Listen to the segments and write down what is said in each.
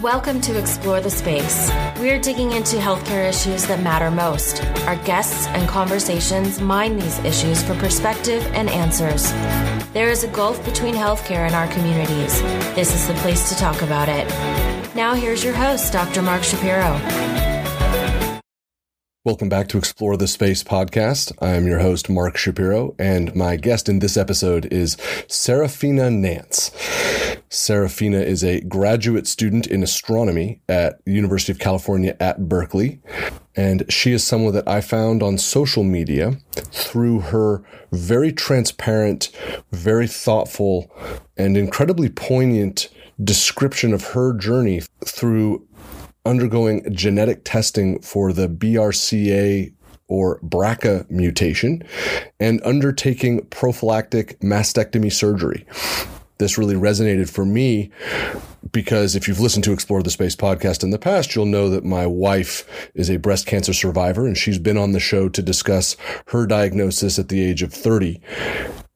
Welcome to Explore the Space. We're digging into healthcare issues that matter most. Our guests and conversations mine these issues for perspective and answers. There is a gulf between healthcare and our communities. This is the place to talk about it. Now, here's your host, Dr. Mark Shapiro. Welcome back to Explore the Space podcast. I am your host, Mark Shapiro, and my guest in this episode is Serafina Nance. Serafina is a graduate student in astronomy at the University of California at Berkeley. And she is someone that I found on social media through her very transparent, very thoughtful, and incredibly poignant description of her journey through undergoing genetic testing for the BRCA or BRCA mutation and undertaking prophylactic mastectomy surgery. This really resonated for me because if you've listened to Explore the Space podcast in the past, you'll know that my wife is a breast cancer survivor and she's been on the show to discuss her diagnosis at the age of 30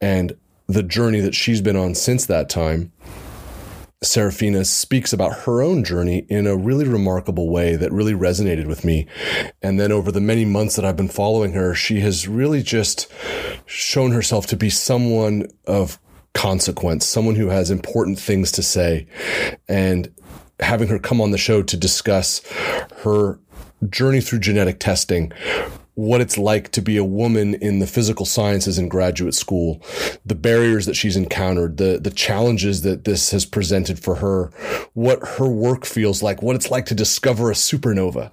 and the journey that she's been on since that time. Serafina speaks about her own journey in a really remarkable way that really resonated with me. And then over the many months that I've been following her, she has really just shown herself to be someone of consequence, someone who has important things to say. And having her come on the show to discuss her journey through genetic testing, what it's like to be a woman in the physical sciences in graduate school, the barriers that she's encountered, the the challenges that this has presented for her, what her work feels like, what it's like to discover a supernova.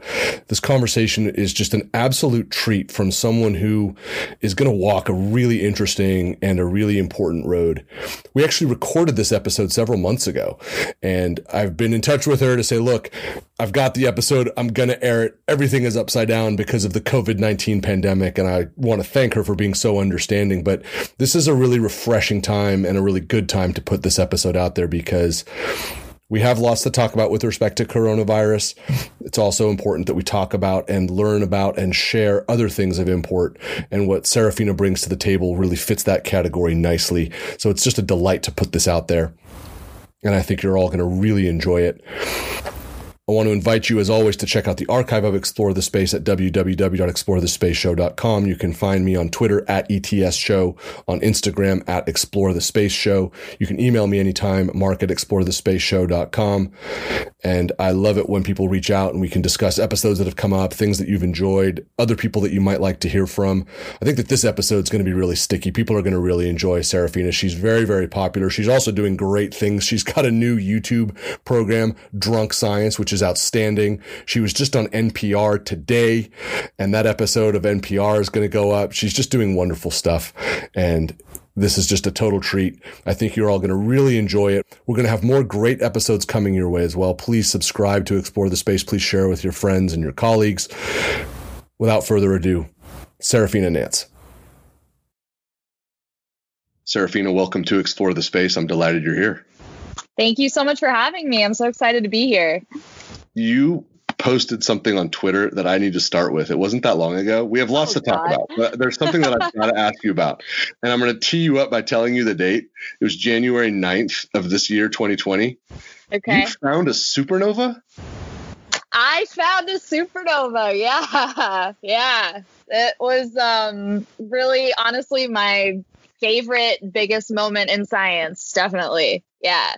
This conversation is just an absolute treat from someone who is going to walk a really interesting and a really important road. We actually recorded this episode several months ago, and I've been in touch with her to say, look, I've got the episode. I'm going to air it. Everything is upside down because of the COVID 19 pandemic. And I want to thank her for being so understanding. But this is a really refreshing time and a really good time to put this episode out there because we have lots to talk about with respect to coronavirus. It's also important that we talk about and learn about and share other things of import. And what Serafina brings to the table really fits that category nicely. So it's just a delight to put this out there. And I think you're all going to really enjoy it. I want to invite you, as always, to check out the archive of Explore the Space at www.explorethespaceshow.com. You can find me on Twitter at ETS Show, on Instagram at Explore the Space Show. You can email me anytime, mark at explorethespaceshow.com. And I love it when people reach out and we can discuss episodes that have come up, things that you've enjoyed, other people that you might like to hear from. I think that this episode is going to be really sticky. People are going to really enjoy Serafina. She's very, very popular. She's also doing great things. She's got a new YouTube program, Drunk Science, which is is outstanding. She was just on NPR today, and that episode of NPR is going to go up. She's just doing wonderful stuff. And this is just a total treat. I think you're all going to really enjoy it. We're going to have more great episodes coming your way as well. Please subscribe to Explore the Space. Please share with your friends and your colleagues. Without further ado, Serafina Nance. Serafina, welcome to Explore the Space. I'm delighted you're here. Thank you so much for having me. I'm so excited to be here you posted something on Twitter that I need to start with. It wasn't that long ago. We have lots oh, to talk God. about, but there's something that I've got to ask you about. And I'm going to tee you up by telling you the date. It was January 9th of this year, 2020. Okay. You found a supernova? I found a supernova. Yeah. Yeah. It was um, really, honestly, my favorite, biggest moment in science. Definitely. Yeah.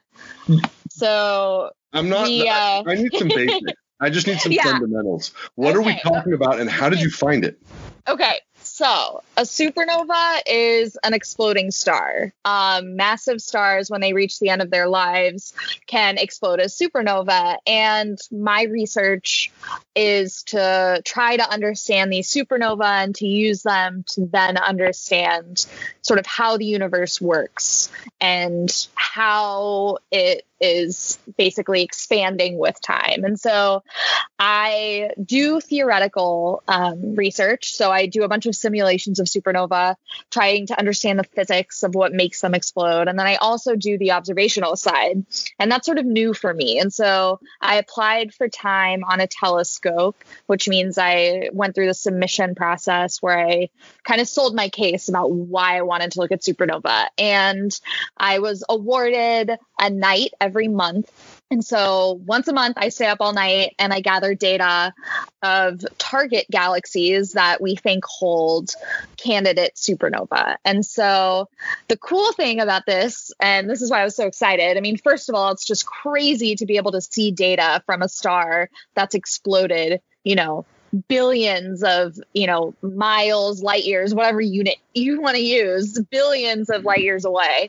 So I'm not. The, uh... I need some basics. I just need some yeah. fundamentals. What okay. are we talking about, and how did you find it? Okay, so, a supernova is an exploding star. Um, massive stars, when they reach the end of their lives, can explode as supernova. And my research is to try to understand these supernova and to use them to then understand sort of how the universe works and how it is basically expanding with time. And so I do theoretical um, research. So I do a bunch of simulations of supernova, trying to understand the physics of what makes them explode. And then I also do the observational side. And that's sort of new for me. And so I applied for time on a telescope, which means I went through the submission process where I kind of sold my case about why I wanted to look at supernova. And I was awarded a night every month And so once a month, I stay up all night and I gather data of target galaxies that we think hold candidate supernova. And so the cool thing about this, and this is why I was so excited. I mean, first of all, it's just crazy to be able to see data from a star that's exploded, you know, billions of you know miles light years whatever unit you want to use billions of light years away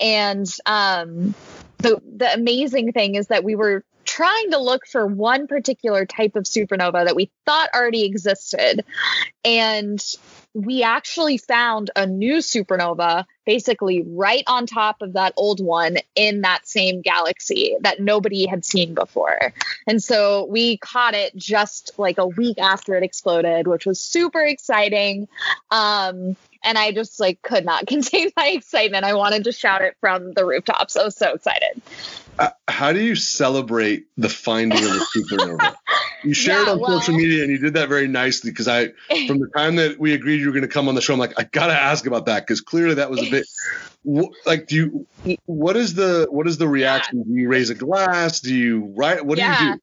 and um the the amazing thing is that we were trying to look for one particular type of supernova that we thought already existed. And we actually found a new supernova basically right on top of that old one in that same galaxy that nobody had seen before. And so we caught it just like a week after it exploded, which was super exciting. Um, and I just like could not contain my excitement. I wanted to shout it from the rooftops. I was so excited. Uh, how do you celebrate the finding of the supernova? You shared yeah, on well, social media and you did that very nicely because I, from the time that we agreed you were going to come on the show, I'm like, I got to ask about that because clearly that was a bit like, do you, what is the, what is the reaction? Yeah. Do you raise a glass? Do you write? What yeah. do you do?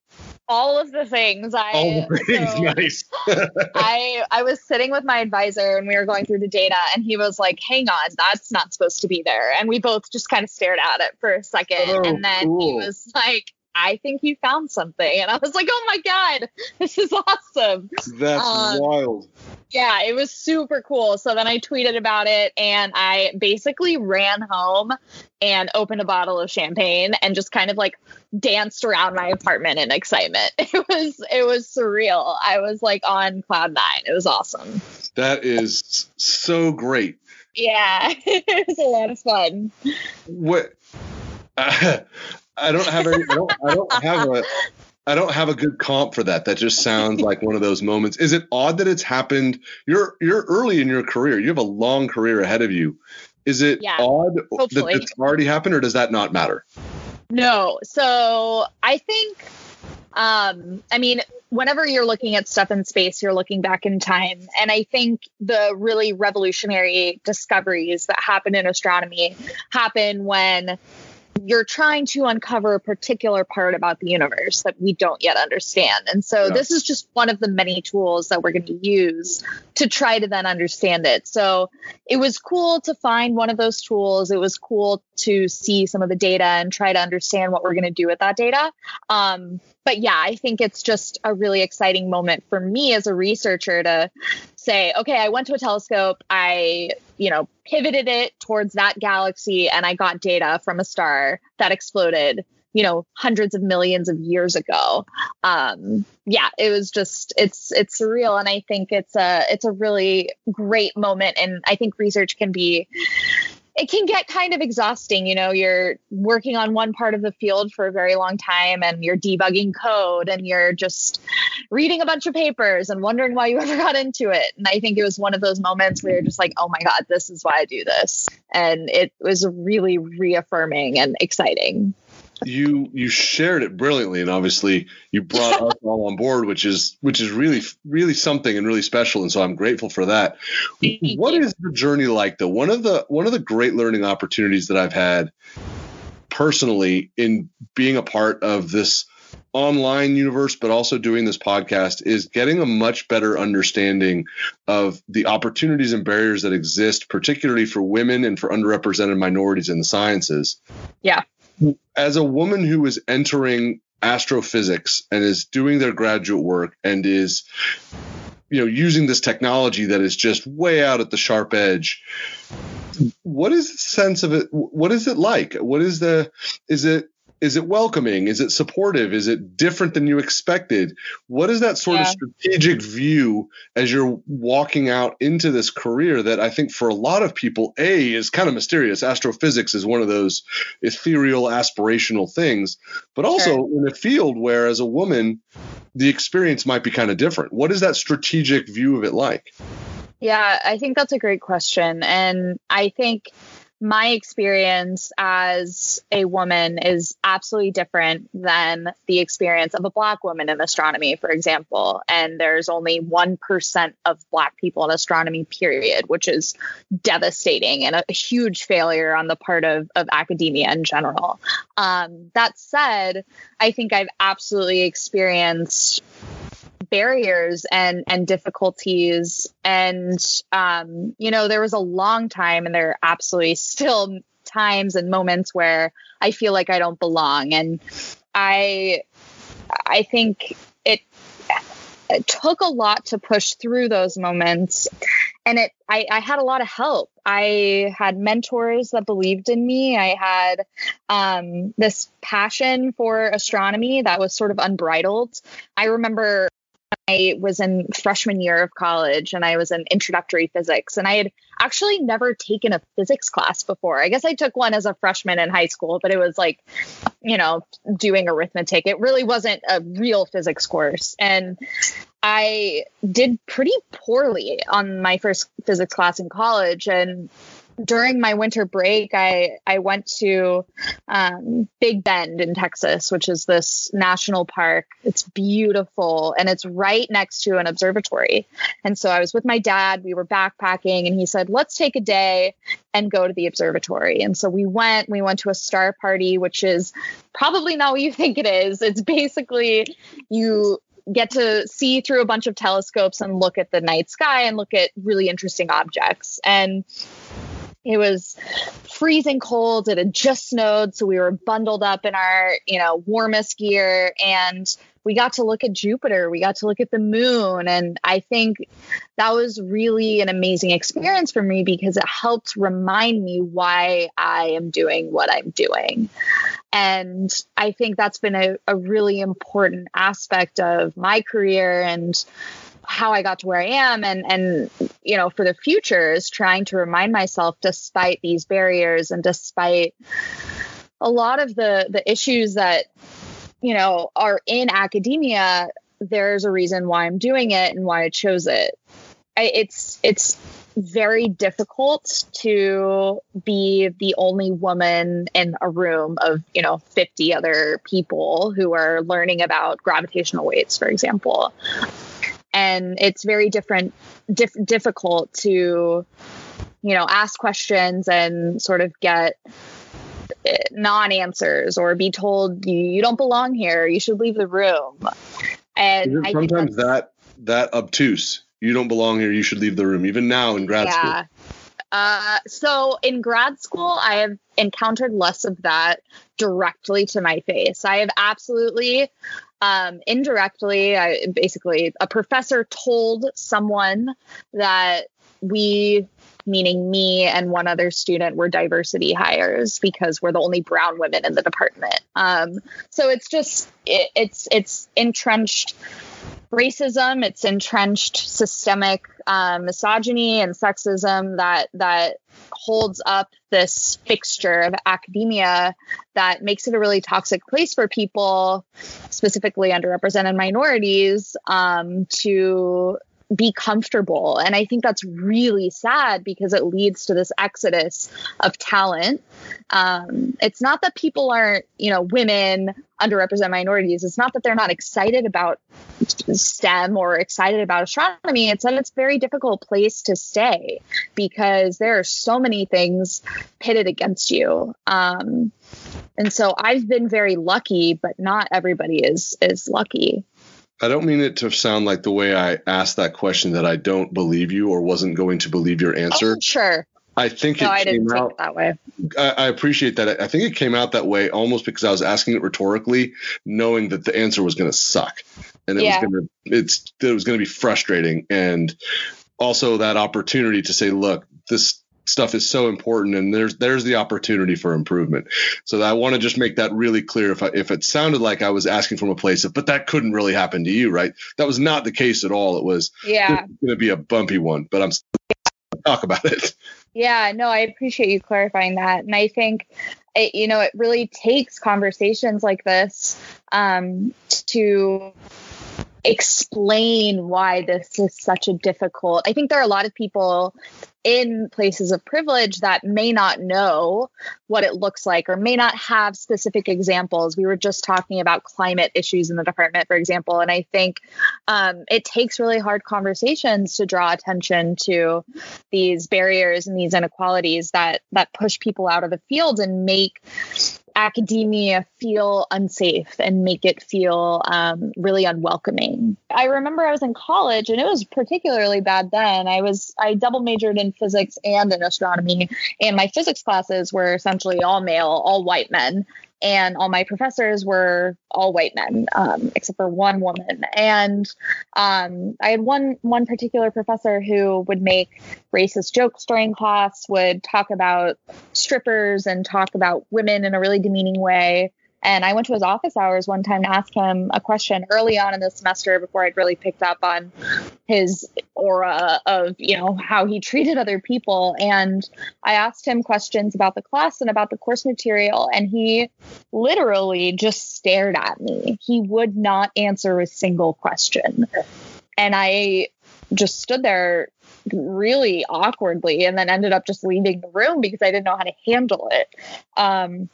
all of the things. I all the things, so nice. I I was sitting with my advisor and we were going through the data, and he was like, "Hang on, that's not supposed to be there." And we both just kind of stared at it for a second, oh, and then cool. he was like, I think you found something. And I was like, oh my God, this is awesome. That's um, wild. Yeah, it was super cool. So then I tweeted about it and I basically ran home and opened a bottle of champagne and just kind of like danced around my apartment in excitement. It was it was surreal. I was like on cloud nine. It was awesome. That is so great. Yeah, it was a lot of fun. What uh, I don't have any. I don't. I don't have a. I don't have a good comp for that. That just sounds like one of those moments. Is it odd that it's happened? You're you're early in your career. You have a long career ahead of you. Is it yeah, odd hopefully. that it's already happened, or does that not matter? No. So I think, um, I mean, whenever you're looking at stuff in space, you're looking back in time, and I think the really revolutionary discoveries that happen in astronomy happen when you're trying to uncover a particular part about the universe that we don't yet understand. And so yeah. this is just one of the many tools that we're going to use to try to then understand it. So it was cool to find one of those tools. It was cool to see some of the data and try to understand what we're going to do with that data. Um, but yeah, I think it's just a really exciting moment for me as a researcher to say, okay, I went to a telescope, I, you know, pivoted it towards that galaxy, and I got data from a star that exploded, you know, hundreds of millions of years ago. Um, yeah, it was just it's it's surreal, and I think it's a it's a really great moment, and I think research can be it can get kind of exhausting. You know, you're working on one part of the field for a very long time and you're debugging code and you're just reading a bunch of papers and wondering why you ever got into it. And I think it was one of those moments where you're just like, oh my God, this is why I do this. And it was really reaffirming and exciting you you shared it brilliantly and obviously you brought us all on board which is which is really really something and really special and so i'm grateful for that. What is the journey like though? One of the one of the great learning opportunities that i've had personally in being a part of this online universe but also doing this podcast is getting a much better understanding of the opportunities and barriers that exist particularly for women and for underrepresented minorities in the sciences. Yeah as a woman who is entering astrophysics and is doing their graduate work and is you know using this technology that is just way out at the sharp edge what is the sense of it? What is it like? What is the is it is it welcoming? Is it supportive? Is it different than you expected? What is that sort yeah. of strategic view as you're walking out into this career that i think for a lot of people a is kind of mysterious. Astrophysics is one of those ethereal aspirational things. But also sure. in a field where as a woman the experience might be kind of different. What is that strategic view of it like? Yeah i think that's a great question. And i think my experience as a woman is absolutely different than the experience of a black woman in astronomy, for example. And there's only 1% of black people in astronomy, period, which is devastating and a huge failure on the part of, of academia in general. Um, that said, I think I've absolutely experienced barriers and and difficulties. And um, you know there was a long time and there are absolutely still times and moments where i feel like i don't belong. And i i think it, it took a lot to push through those moments. And it I, I, had a lot of help. I had mentors that believed in me. I had um, this passion for astronomy that was sort of unbridled. I remember I was in freshman year of college and I was in introductory physics and I had actually never taken a physics class before. I guess I took one as a freshman in high school, but it was like, you know, doing arithmetic. It really wasn't a real physics course. And I did pretty poorly on my first physics class in college and during my winter break, I I went to um, Big Bend in Texas, which is this national park. It's beautiful, and it's right next to an observatory. And so I was with my dad. We were backpacking, and he said, "Let's take a day and go to the observatory." And so we went. We went to a star party, which is probably not what you think it is. It's basically you get to see through a bunch of telescopes and look at the night sky and look at really interesting objects. And it was freezing cold. It had just snowed, so we were bundled up in our, you know, warmest gear and we got to look at Jupiter, we got to look at the moon, and I think that was really an amazing experience for me because it helped remind me why I am doing what I'm doing. And I think that's been a, a really important aspect of my career and how I got to where I am and and you know for the future is trying to remind myself despite these barriers and despite a lot of the the issues that you know are in academia there's a reason why I'm doing it and why I chose it. I, it's it's very difficult to be the only woman in a room of you know 50 other people who are learning about gravitational waves for example and it's very different dif- difficult to you know ask questions and sort of get eh, non-answers or be told you, you don't belong here. You should leave the room. And sometimes that that obtuse you don't belong here. You should leave the room even now in grad yeah. school uh, so in grad school, I have encountered less of that directly to my face. I have absolutely um, indirectly, I basically a professor told someone that we, meaning me and one other student, were diversity hires because we're the only brown women in the department. Um, so it's just it, it's it's entrenched racism, it's entrenched systemic um, misogyny and sexism that that holds up this fixture of academia that makes it a really toxic place for people, specifically underrepresented minorities, um, to be comfortable. And I think that's really sad because it leads to this exodus of talent. Um, it's not that people aren't, you know, women, underrepresented minorities. It's not that they're not excited about STEM or excited about astronomy. It's that it's a very difficult place to stay because there are so many things pitted against you. Um, and so I've been very lucky, but not everybody is is lucky. I don't mean it to sound like the way I asked that question that I don't believe you or wasn't going to believe your answer. Oh, sure. I think no, it came out that way. I, I, appreciate that. I think it came out that way almost because I was asking it rhetorically, knowing that the answer was going to suck, and it yeah. was going to it's it was going to be frustrating, and also that opportunity to say, look, this stuff is so important and there's there's the opportunity for improvement. So i want to just make that really clear. If I, if it sounded like i was asking from a place of but that couldn't really happen to you right? That was not the case at all. It was yeah. going to be a bumpy one but i'm talk about it. Yeah no i appreciate you clarifying that. And i think it, you know it really takes conversations like this um, to explain why this is such a difficult. I think there are a lot of people in places of privilege that may not know what it looks like or may not have specific examples. We were just talking about climate issues in the department, for example, and I think um, it takes really hard conversations to draw attention to these barriers and these inequalities that that push people out of the field and make academia feel unsafe and make it feel um, really unwelcoming. I remember I was in college and it was particularly bad then. I was I double majored in physics and in astronomy, and my physics classes were essentially all male, all white men and all my professors were all white men um, except for one woman. And um, i had one one particular professor who would make racist jokes during class would talk about strippers and talk about women in a really demeaning way and I went to his office hours one time to ask him a question early on in the semester before I'd really picked up on his aura of, you know, how he treated other people. And I asked him questions about the class and about the course material. And he literally just stared at me. He would not answer a single question. And I just stood there really awkwardly and then ended up just leaving the room because I didn't know how to handle it. Um,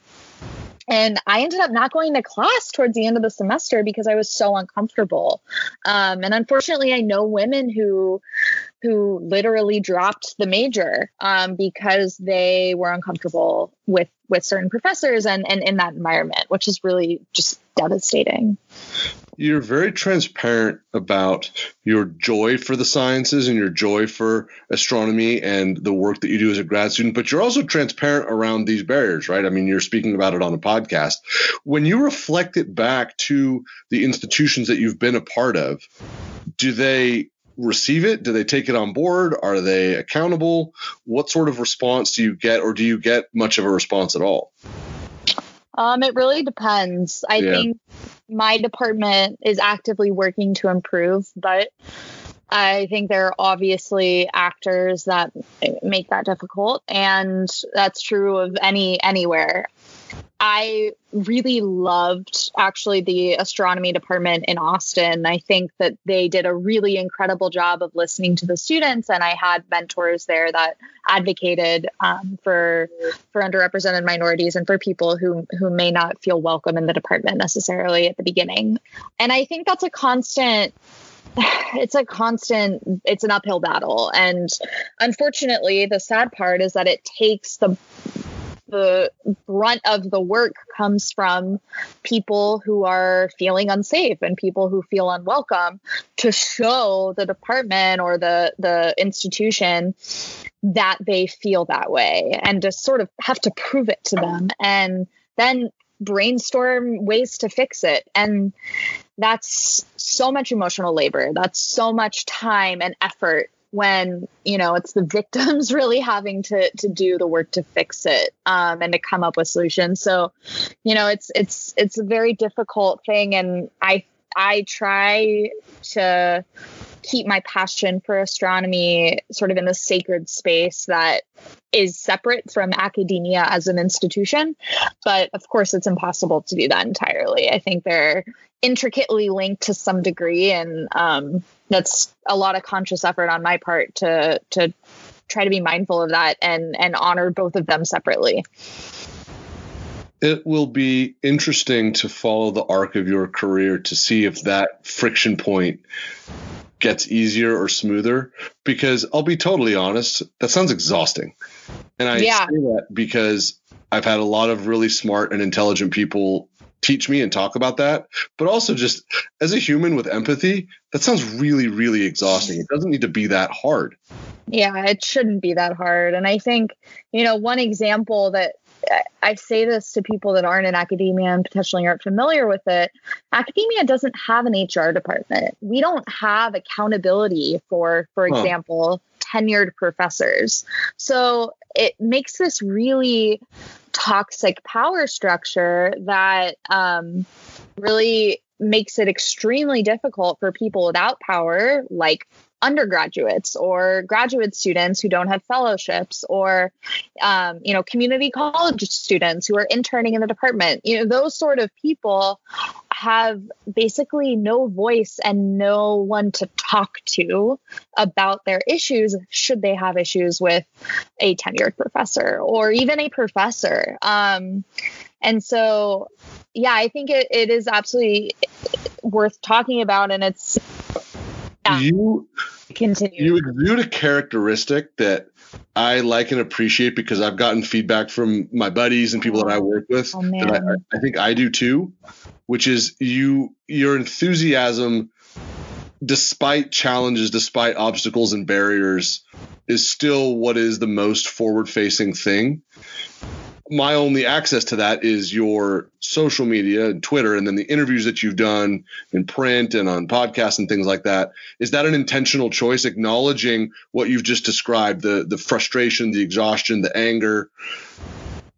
and I ended up not going to class towards the end of the semester because I was so uncomfortable. Um, and unfortunately, I know women who who literally dropped the major um, because they were uncomfortable with with certain professors and and in that environment, which is really just devastating you're very transparent about your joy for the sciences and your joy for astronomy and the work that you do as a grad student, but you're also transparent around these barriers, right? I mean, you're speaking about it on a podcast. When you reflect it back to the institutions that you've been a part of, do they receive it? Do they take it on board? Are they accountable? What sort of response do you get, or do you get much of a response at all? Um, it really depends. I yeah. think my department is actively working to improve, but I think there are obviously actors that make that difficult, and that's true of any anywhere. I really loved actually the astronomy department in Austin. I think that they did a really incredible job of listening to the students, and I had mentors there that advocated um, for for underrepresented minorities and for people who who may not feel welcome in the department necessarily at the beginning. And I think that's a constant it's a constant it's an uphill battle and unfortunately the sad part is that it takes the the brunt of the work comes from people who are feeling unsafe and people who feel unwelcome to show the department or the the institution that they feel that way and to sort of have to prove it to them and then brainstorm ways to fix it. And that's so much emotional labor. That's so much time and effort when you know it's the victims really having to to do the work to fix it um, and to come up with solutions so you know it's it's it's a very difficult thing and i i try to keep my passion for astronomy sort of in the sacred space that is separate from academia as an institution. But of course, it's impossible to do that entirely. I think they're intricately linked to some degree, and um, that's a lot of conscious effort on my part to to try to be mindful of that and and honor both of them separately. It will be interesting to follow the arc of your career to see if that friction point gets easier or smoother because I'll be totally honest, that sounds exhausting. And I yeah. say that because I've had a lot of really smart and intelligent people teach me and talk about that, but also just as a human with empathy, that sounds really, really exhausting. It doesn't need to be that hard. Yeah, it shouldn't be that hard. And I think, you know, one example that I say this to people that aren't in academia and potentially aren't familiar with it. Academia doesn't have an HR department. We don't have accountability for, for huh. example, tenured professors. So it makes this really toxic power structure that um, really makes it extremely difficult for people without power, like undergraduates or graduate students who don't have fellowships or um, you know community college students who are interning in the department you know those sort of people have basically no voice and no one to talk to about their issues should they have issues with a tenured professor or even a professor. Um, and so yeah i think it, it is absolutely worth talking about and it's you continue. you exude a characteristic that I like and appreciate because I've gotten feedback from my buddies and people that I work with oh, that I, I think I do too, which is you your enthusiasm despite challenges, despite obstacles and barriers, is still what is the most forward facing thing my only access to that is your social media and Twitter, and then the interviews that you've done in print and on podcasts and things like that. Is that an intentional choice, acknowledging what you've just described the the frustration, the exhaustion, the anger,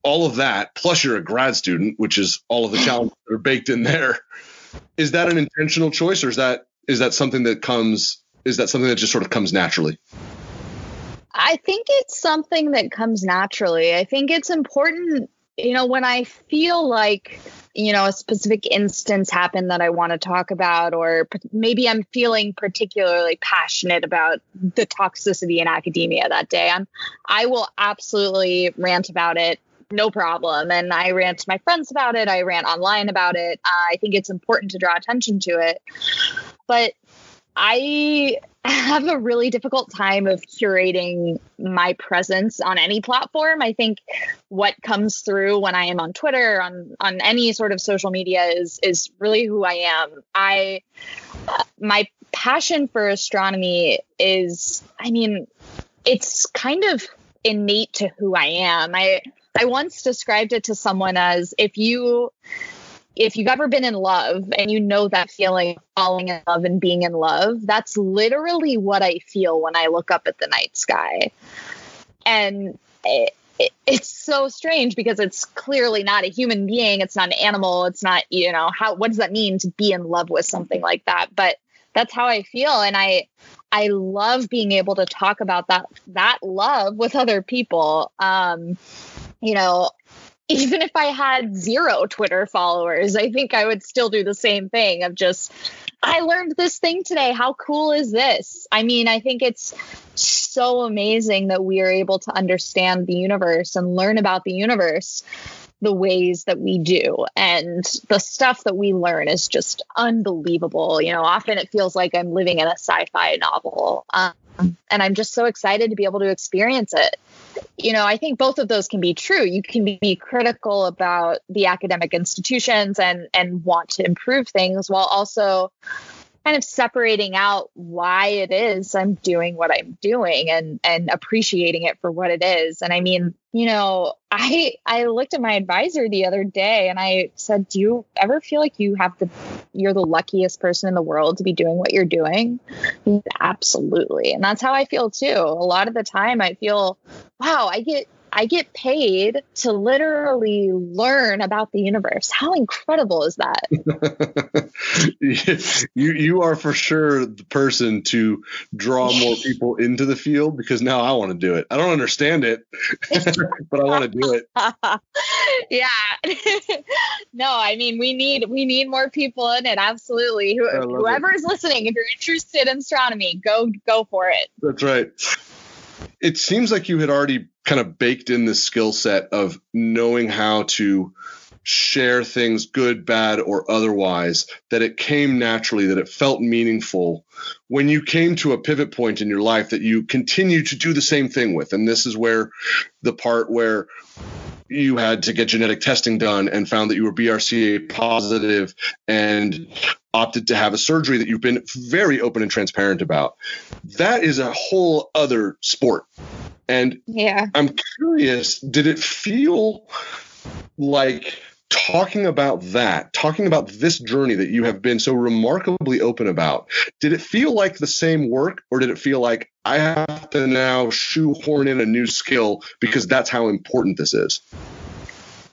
all of that? Plus, you're a grad student, which is all of the challenges that are baked in there. Is that an intentional choice, or is that is that something that comes? Is that something that just sort of comes naturally? I think it's something that comes naturally. I think it's important, you know, when I feel like, you know, a specific instance happened that I want to talk about, or maybe I'm feeling particularly passionate about the toxicity in academia that day. I'm, I will absolutely rant about it no problem. And I rant to my friends about it. I rant online about it. Uh, I think it's important to draw attention to it. But I have a really difficult time of curating my presence on any platform. I think what comes through when I am on Twitter, on on any sort of social media is is really who I am. I my passion for astronomy is I mean, it's kind of innate to who I am. I I once described it to someone as if you if you've ever been in love and you know that feeling of falling in love and being in love, that's literally what I feel when I look up at the night sky. And it, it, it's so strange because it's clearly not a human being, it's not an animal, it's not, you know, how what does that mean to be in love with something like that? But that's how I feel and I I love being able to talk about that that love with other people. Um you know, even if I had zero Twitter followers, I think I would still do the same thing of just, I learned this thing today. How cool is this? I mean, I think it's so amazing that we are able to understand the universe and learn about the universe the ways that we do. And the stuff that we learn is just unbelievable. You know, often it feels like I'm living in a sci fi novel. Um, and I'm just so excited to be able to experience it you know, I think both of those can be true. You can be critical about the academic institutions and and want to improve things while also kind of separating out why it is I'm doing what I'm doing and and appreciating it for what it is. And I mean, you know, I I looked at my advisor the other day and I said, "Do you ever feel like you have the you're the luckiest person in the world to be doing what you're doing?" Absolutely. And that's how I feel too. A lot of the time I feel, "Wow, I get I get paid to literally learn about the universe. How incredible is that? you you are for sure the person to draw more people into the field because now I want to do it. I don't understand it, but I want to do it. yeah. no, I mean we need we need more people in it. Absolutely. Who, whoever it. is listening, if you're interested in astronomy, go go for it. That's right it seems like you had already kind of baked in the skill set of knowing how to share things good, bad, or otherwise, that it came naturally, that it felt meaningful when you came to a pivot point in your life that you continue to do the same thing with. And this is where the part where you had to get genetic testing done and found that you were BRCA positive and opted to have a surgery that you've been very open and transparent about. That is a whole other sport. And yeah. I'm curious, did it feel like talking about that, talking about this journey that you have been so remarkably open about, did it feel like the same work or did it feel like I have to now shoehorn in a new skill because that's how important this is?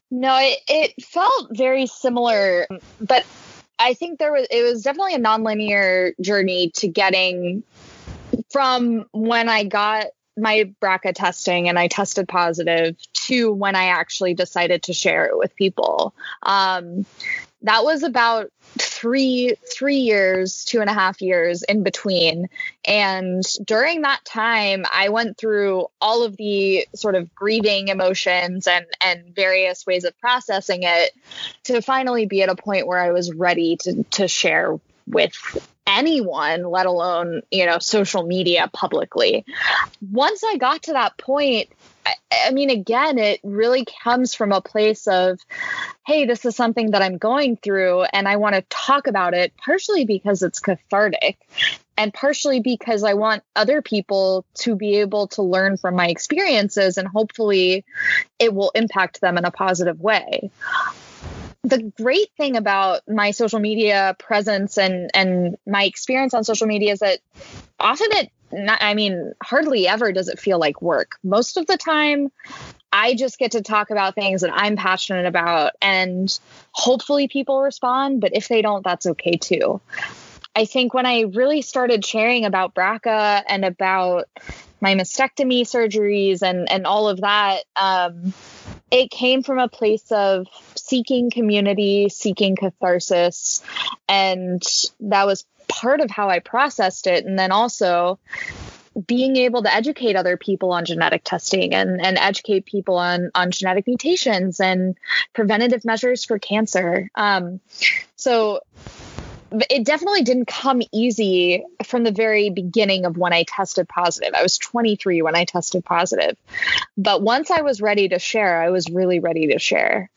No, it, it felt very similar, but I think there was it was definitely a nonlinear journey to getting from when I got my BRCA testing and I tested positive to when I actually decided to share it with people. Um, that was about three three years two and a half years in between. And during that time i went through all of the sort of grieving emotions and and various ways of processing it to finally be at a point where i was ready to to share with anyone let alone you know social media publicly once i got to that point I mean, again, it really comes from a place of, hey, this is something that I'm going through and I want to talk about it, partially because it's cathartic and partially because I want other people to be able to learn from my experiences and hopefully it will impact them in a positive way. The great thing about my social media presence and and my experience on social media is that often it not, I mean, hardly ever does it feel like work. Most of the time, I just get to talk about things that I'm passionate about, and hopefully people respond. But if they don't, that's okay too. I think when I really started sharing about BRCA and about my mastectomy surgeries and and all of that, um, it came from a place of seeking community, seeking catharsis, and that was part of how I processed it. And then also being able to educate other people on genetic testing and, and educate people on, on genetic mutations and preventative measures for cancer. Um, so it definitely didn't come easy from the very beginning of when I tested positive. I was 23 when I tested positive. But once I was ready to share, I was really ready to share.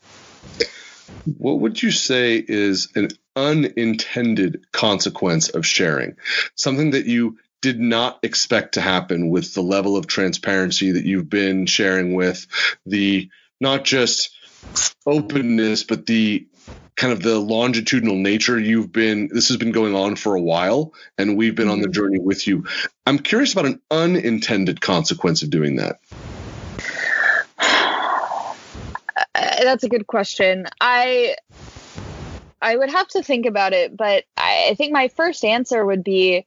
What would you say is an unintended consequence of sharing? Something that you did not expect to happen with the level of transparency that you've been sharing with the not just openness, but the kind of the longitudinal nature you've been this has been going on for a while and we've been on the mm-hmm. journey with you i'm curious about an unintended consequence of doing that that's a good question. I I would have to think about it, but I, I think my first answer would be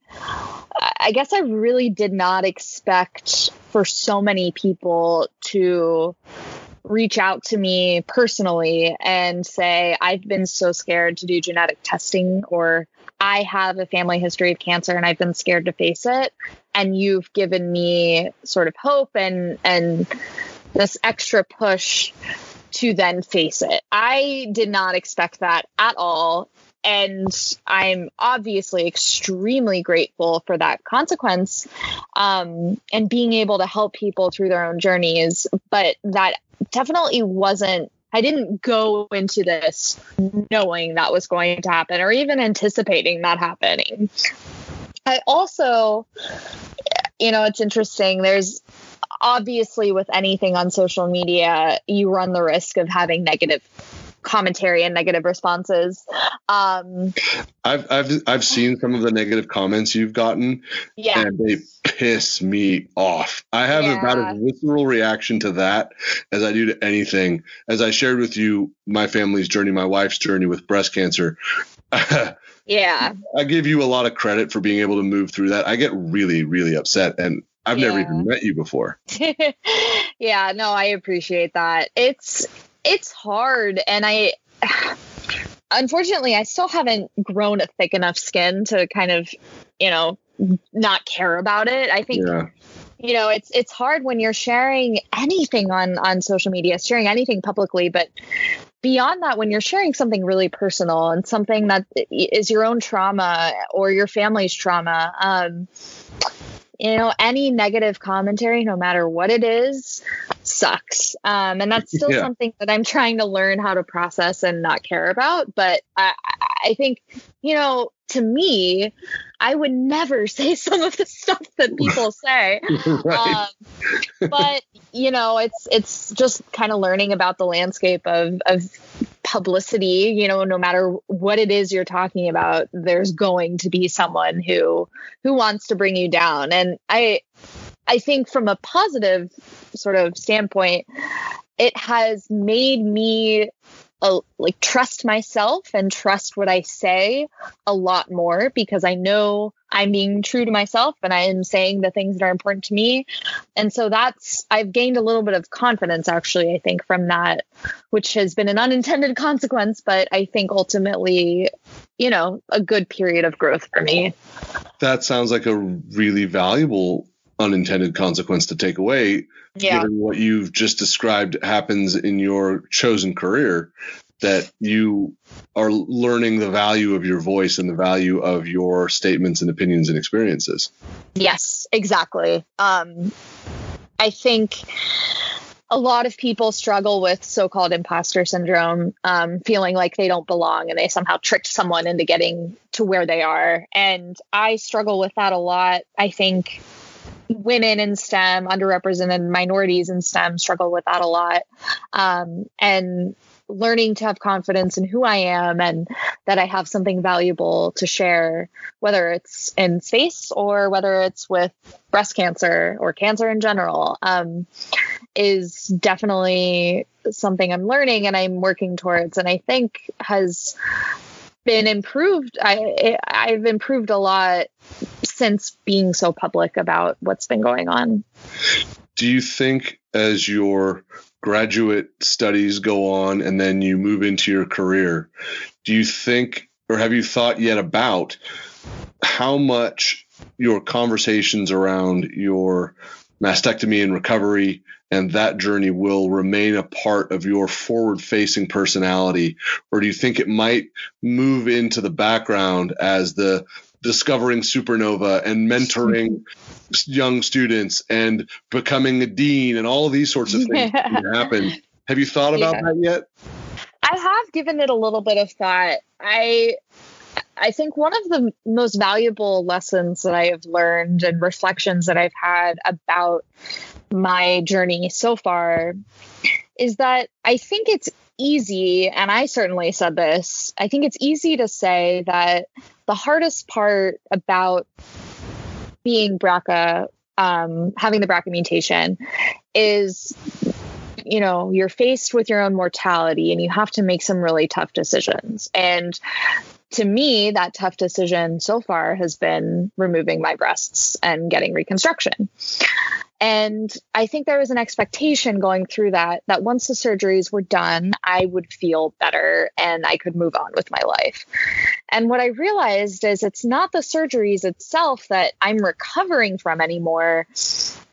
I guess I really did not expect for so many people to reach out to me personally and say, I've been so scared to do genetic testing, or I have a family history of cancer and I've been scared to face it. And you've given me sort of hope and, and this extra push to then face it. I did not expect that at all. And I'm obviously extremely grateful for that consequence um, and being able to help people through their own journeys. But that definitely wasn't I didn't go into this knowing that was going to happen or even anticipating that happening. I also, you know, it's interesting. There's obviously with anything on social media, you run the risk of having negative commentary and negative responses. Um, I've I've I've seen some of the negative comments you've gotten, yeah, and they piss me off. I have yeah. about a visceral reaction to that as I do to anything. As I shared with you my family's journey, my wife's journey with breast cancer. yeah, I give you a lot of credit for being able to move through that. I get really really upset and I've yeah. never even met you before. yeah, no, I appreciate that. It's it's hard and I unfortunately I still haven't grown a thick enough skin to kind of, you know, not care about it. I think yeah. you know, it's it's hard when you're sharing anything on on social media, sharing anything publicly, but beyond that when you're sharing something really personal and something that is your own trauma or your family's trauma um, you know, any negative commentary, no matter what it is, sucks. Um, and that's still yeah. something that I'm trying to learn how to process and not care about. But I, I think, you know, to me, I would never say some of the stuff that people say. right. um, but you know, it's it's just kind of learning about the landscape of of publicity you know no matter what it is you're talking about there's going to be someone who who wants to bring you down and i i think from a positive sort of standpoint it has made me uh, like trust myself and trust what I say a lot more because I know I'm being true to myself and I am saying the things that are important to me. And so that's, I've gained a little bit of confidence actually, I think, from that, which has been an unintended consequence, but I think ultimately, you know, a good period of growth for me. That sounds like a really valuable unintended consequence to take away yeah. given what you've just described happens in your chosen career that you are learning the value of your voice and the value of your statements and opinions and experiences. Yes, exactly. Um, I think a lot of people struggle with so-called imposter syndrome, um, feeling like they don't belong and they somehow tricked someone into getting to where they are. And I struggle with that a lot. I think women in STEM, underrepresented minorities in STEM struggle with that a lot. Um, and learning to have confidence in who I am and that I have something valuable to share, whether it's in space or whether it's with breast cancer or cancer in general, um, is definitely something I'm learning and I'm working towards. And I think has been improved. I I've improved a lot since being so public about what's been going on. Do you think as your graduate studies go on and then you move into your career, do you think or have you thought yet about how much your conversations around your mastectomy and recovery and that journey will remain a part of your forward facing personality or do you think it might move into the background as the discovering supernova and mentoring young students and becoming a dean and all of these sorts of things yeah. happen have you thought about yeah. that yet i have given it a little bit of thought i I think one of the most valuable lessons that I have learned and reflections that I've had about my journey so far is that I think it's easy, and I certainly said this, I think it's easy to say that the hardest part about being BRCA, um, having the BRCA mutation, is you know you're faced with your own mortality and you have to make some really tough decisions and to me, that tough decision so far has been removing my breasts and getting reconstruction. And I think there was an expectation going through that that once the surgeries were done, I would feel better and I could move on with my life. And what I realized is it's not the surgeries itself that I'm recovering from anymore.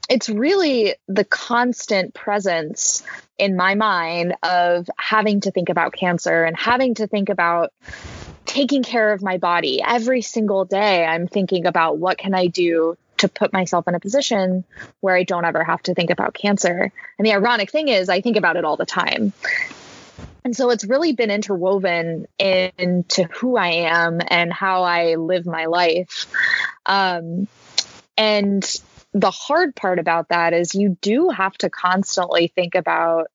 It's really the constant presence in my mind of having to think about cancer and having to think about taking care of my body every single day i'm thinking about what can i do to put myself in a position where i don't ever have to think about cancer. And the ironic thing is i think about it all the time. And so it's really been interwoven into who i am and how i live my life. Um, and the hard part about that is you do have to constantly think about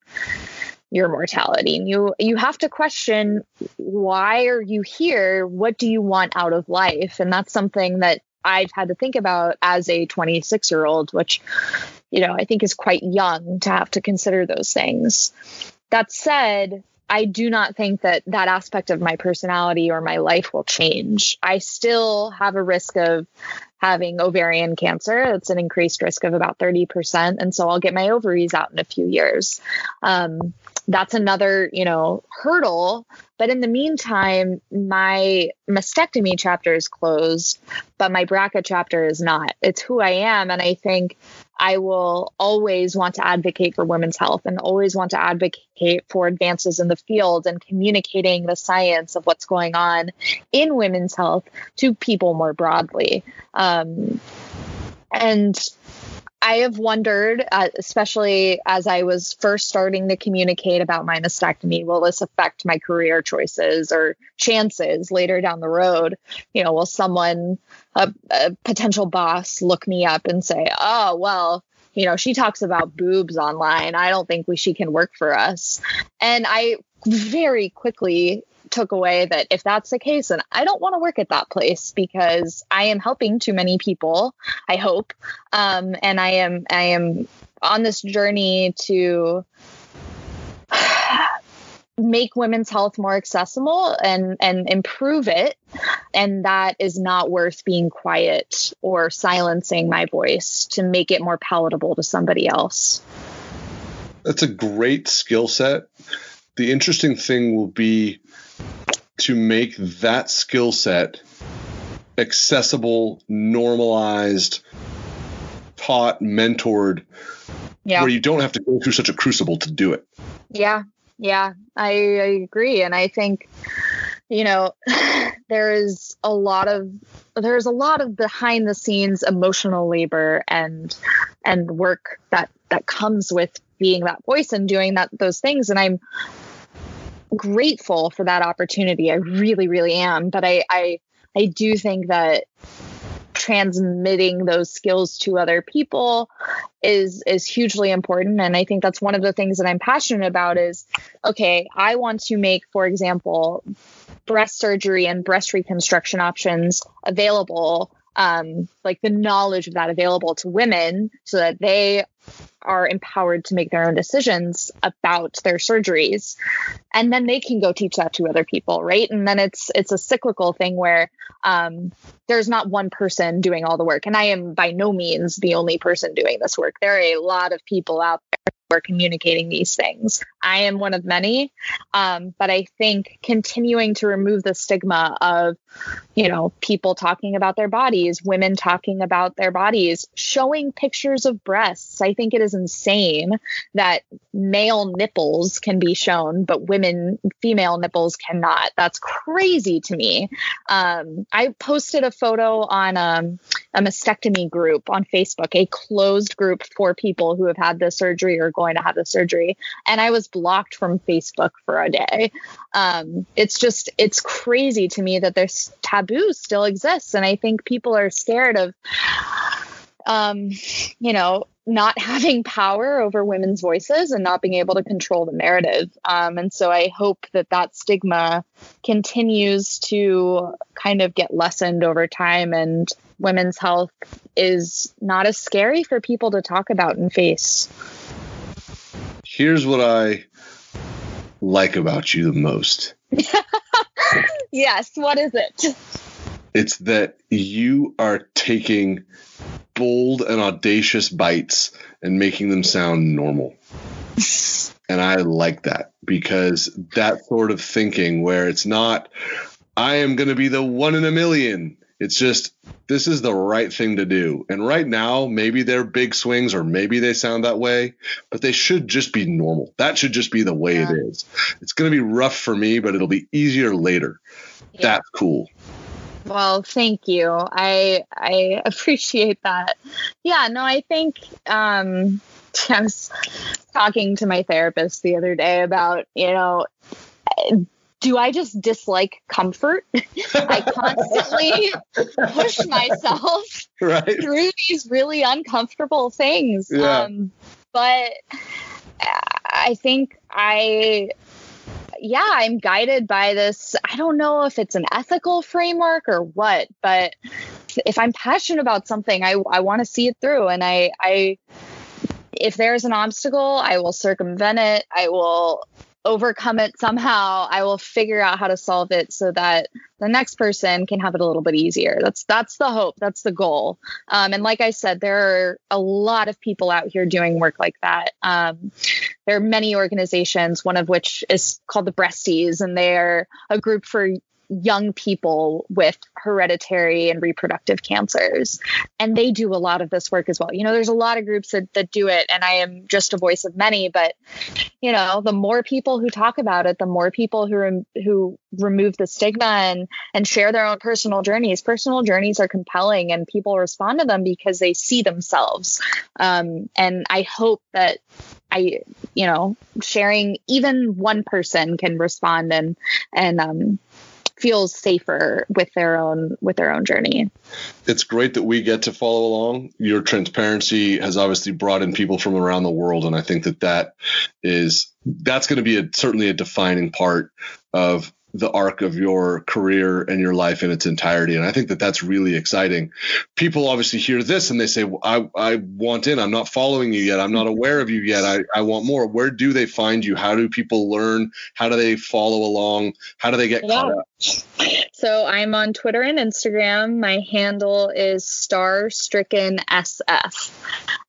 your mortality. And you you have to question why are you here? What do you want out of life? And that's something that i've had to think about as a 26 year old which you know i think is quite young to have to consider those things that said I do not think that that aspect of my personality or my life will change. I still have a risk of having ovarian cancer. It's an increased risk of about 30%. And so I'll get my ovaries out in a few years. Um, that's another, you know, hurdle. But in the meantime, my mastectomy chapter is closed, but my BRCA chapter is not. It's who I am. And I think I will always want to advocate for women's health and always want to advocate for advances in the field and communicating the science of what's going on in women's health to people more broadly. Um, and I have wondered, uh, especially as I was first starting to communicate about my mastectomy, will this affect my career choices or chances later down the road? You know, will someone, a, a potential boss, look me up and say, oh, well, you know, she talks about boobs online. I don't think we, she can work for us. And I very quickly took away that if that's the case, then I don't want to work at that place because I am helping too many people. I hope, um, and I am I am on this journey to make women's health more accessible and and improve it. And that is not worth being quiet or silencing my voice to make it more palatable to somebody else. That's a great skill set the interesting thing will be to make that skill set accessible normalized taught mentored yeah. where you don't have to go through such a crucible to do it yeah yeah, I, I agree. And I think, you know, there is a lot of there's a lot of behind the scenes emotional labor and and work that that comes with being that voice and doing that those things. And I'm grateful for that opportunity. I really, really am. But I I I do think that transmitting those skills to other people is is hugely important and i think that's one of the things that i'm passionate about is okay i want to make for example breast surgery and breast reconstruction options available um, like the knowledge of that available to women so that they are empowered to make their own decisions about their surgeries. And then they can go teach that to other people right? And then it's it's a cyclical thing where um, there's not one person doing all the work. And i am by no means the only person doing this work. There are a lot of people out are communicating these things. I am one of many, um, but I think continuing to remove the stigma of, you know, people talking about their bodies, women talking about their bodies, showing pictures of breasts. I think it is insane that male nipples can be shown, but women, female nipples cannot. That's crazy to me. Um, I posted a photo on um, a mastectomy group on Facebook, a closed group for people who have had the surgery or going to have the surgery. And I was blocked from Facebook for a day. Um, it's just, it's crazy to me that this taboo still exists. And I think people are scared of, um, you know, not having power over women's voices and not being able to control the narrative. Um, and so I hope that that stigma continues to kind of get lessened over time and women's health is not as scary for people to talk about and face. Here's what I like about you the most. yes, what is it? It's that you are taking bold and audacious bites and making them sound normal. and I like that because that sort of thinking where it's not, I am going to be the one in a million. It's just, this is the right thing to do. And right now, maybe they're big swings or maybe they sound that way, but they should just be normal. That should just be the way yeah. it is. It's going to be rough for me, but it'll be easier later. Yeah. That's cool. Well, thank you. I I appreciate that. Yeah, no, I think um I was talking to my therapist the other day about, you know, do I just dislike comfort? I constantly push myself right. through these really uncomfortable things. Yeah. Um, but I think I yeah, I'm guided by this. I don't know if it's an ethical framework or what, but if I'm passionate about something, I, I want to see it through. And I, I, if there's an obstacle, I will circumvent it. I will overcome it somehow i will figure out how to solve it so that the next person can have it a little bit easier. That's that's the hope. That's the goal. Um, and like i said there are a lot of people out here doing work like that. Um, there are many organizations one of which is called the breasties and they're a group for young people with hereditary and reproductive cancers. And they do a lot of this work as well. You know, there's a lot of groups that, that do it, and I am just a voice of many. But, you know, the more people who talk about it, the more people who, rem- who remove the stigma and, and share their own personal journeys. Personal journeys are compelling, and people respond to them because they see themselves. Um, and I hope that I, you know, sharing even one person can respond and, and, um, feels safer with their own with their own journey. It's great that we get to follow along. Your transparency has obviously brought in people from around the world, and I think that that is that's going to be a, certainly a defining part of the arc of your career and your life in its entirety. And I think that that's really exciting. People obviously hear this and they say, I, I want in. I'm not following you yet. I'm not aware of you yet. I, I want more. Where do they find you? How do people learn? How do they follow along? How do they get yeah. caught up? So I'm on Twitter and Instagram. My handle is star stricken SF.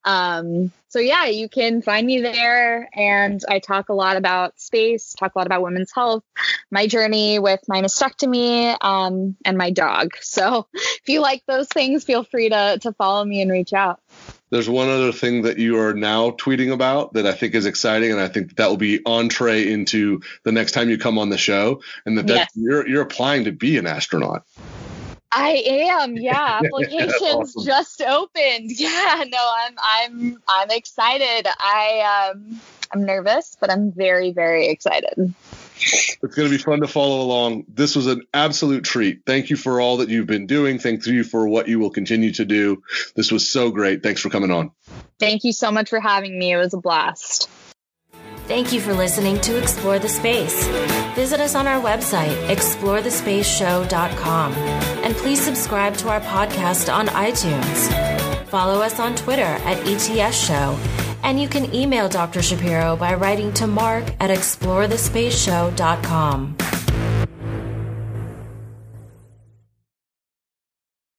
Um, so yeah, you can find me there, and I talk a lot about space, talk a lot about women's health, my journey with my mastectomy, um, and my dog. So if you like those things, feel free to to follow me and reach out. There's one other thing that you are now tweeting about that I think is exciting, and I think that will be entree into the next time you come on the show, and that yes. you're you're applying to be an astronaut. I am, yeah. Applications awesome. just opened. Yeah, no, I'm I'm I'm excited. I um I'm nervous, but I'm very, very excited. It's going to be fun to follow along. This was an absolute treat. Thank you for all that you've been doing. Thank you for what you will continue to do. This was so great. Thanks for coming on. Thank you so much for having me. It was a blast. Thank you for listening to Explore the Space. Visit us on our website, explorethespaceshow.com, and please subscribe to our podcast on iTunes. Follow us on Twitter at ETS Show, and you can email Dr. Shapiro by writing to mark at explorethespaceshow.com.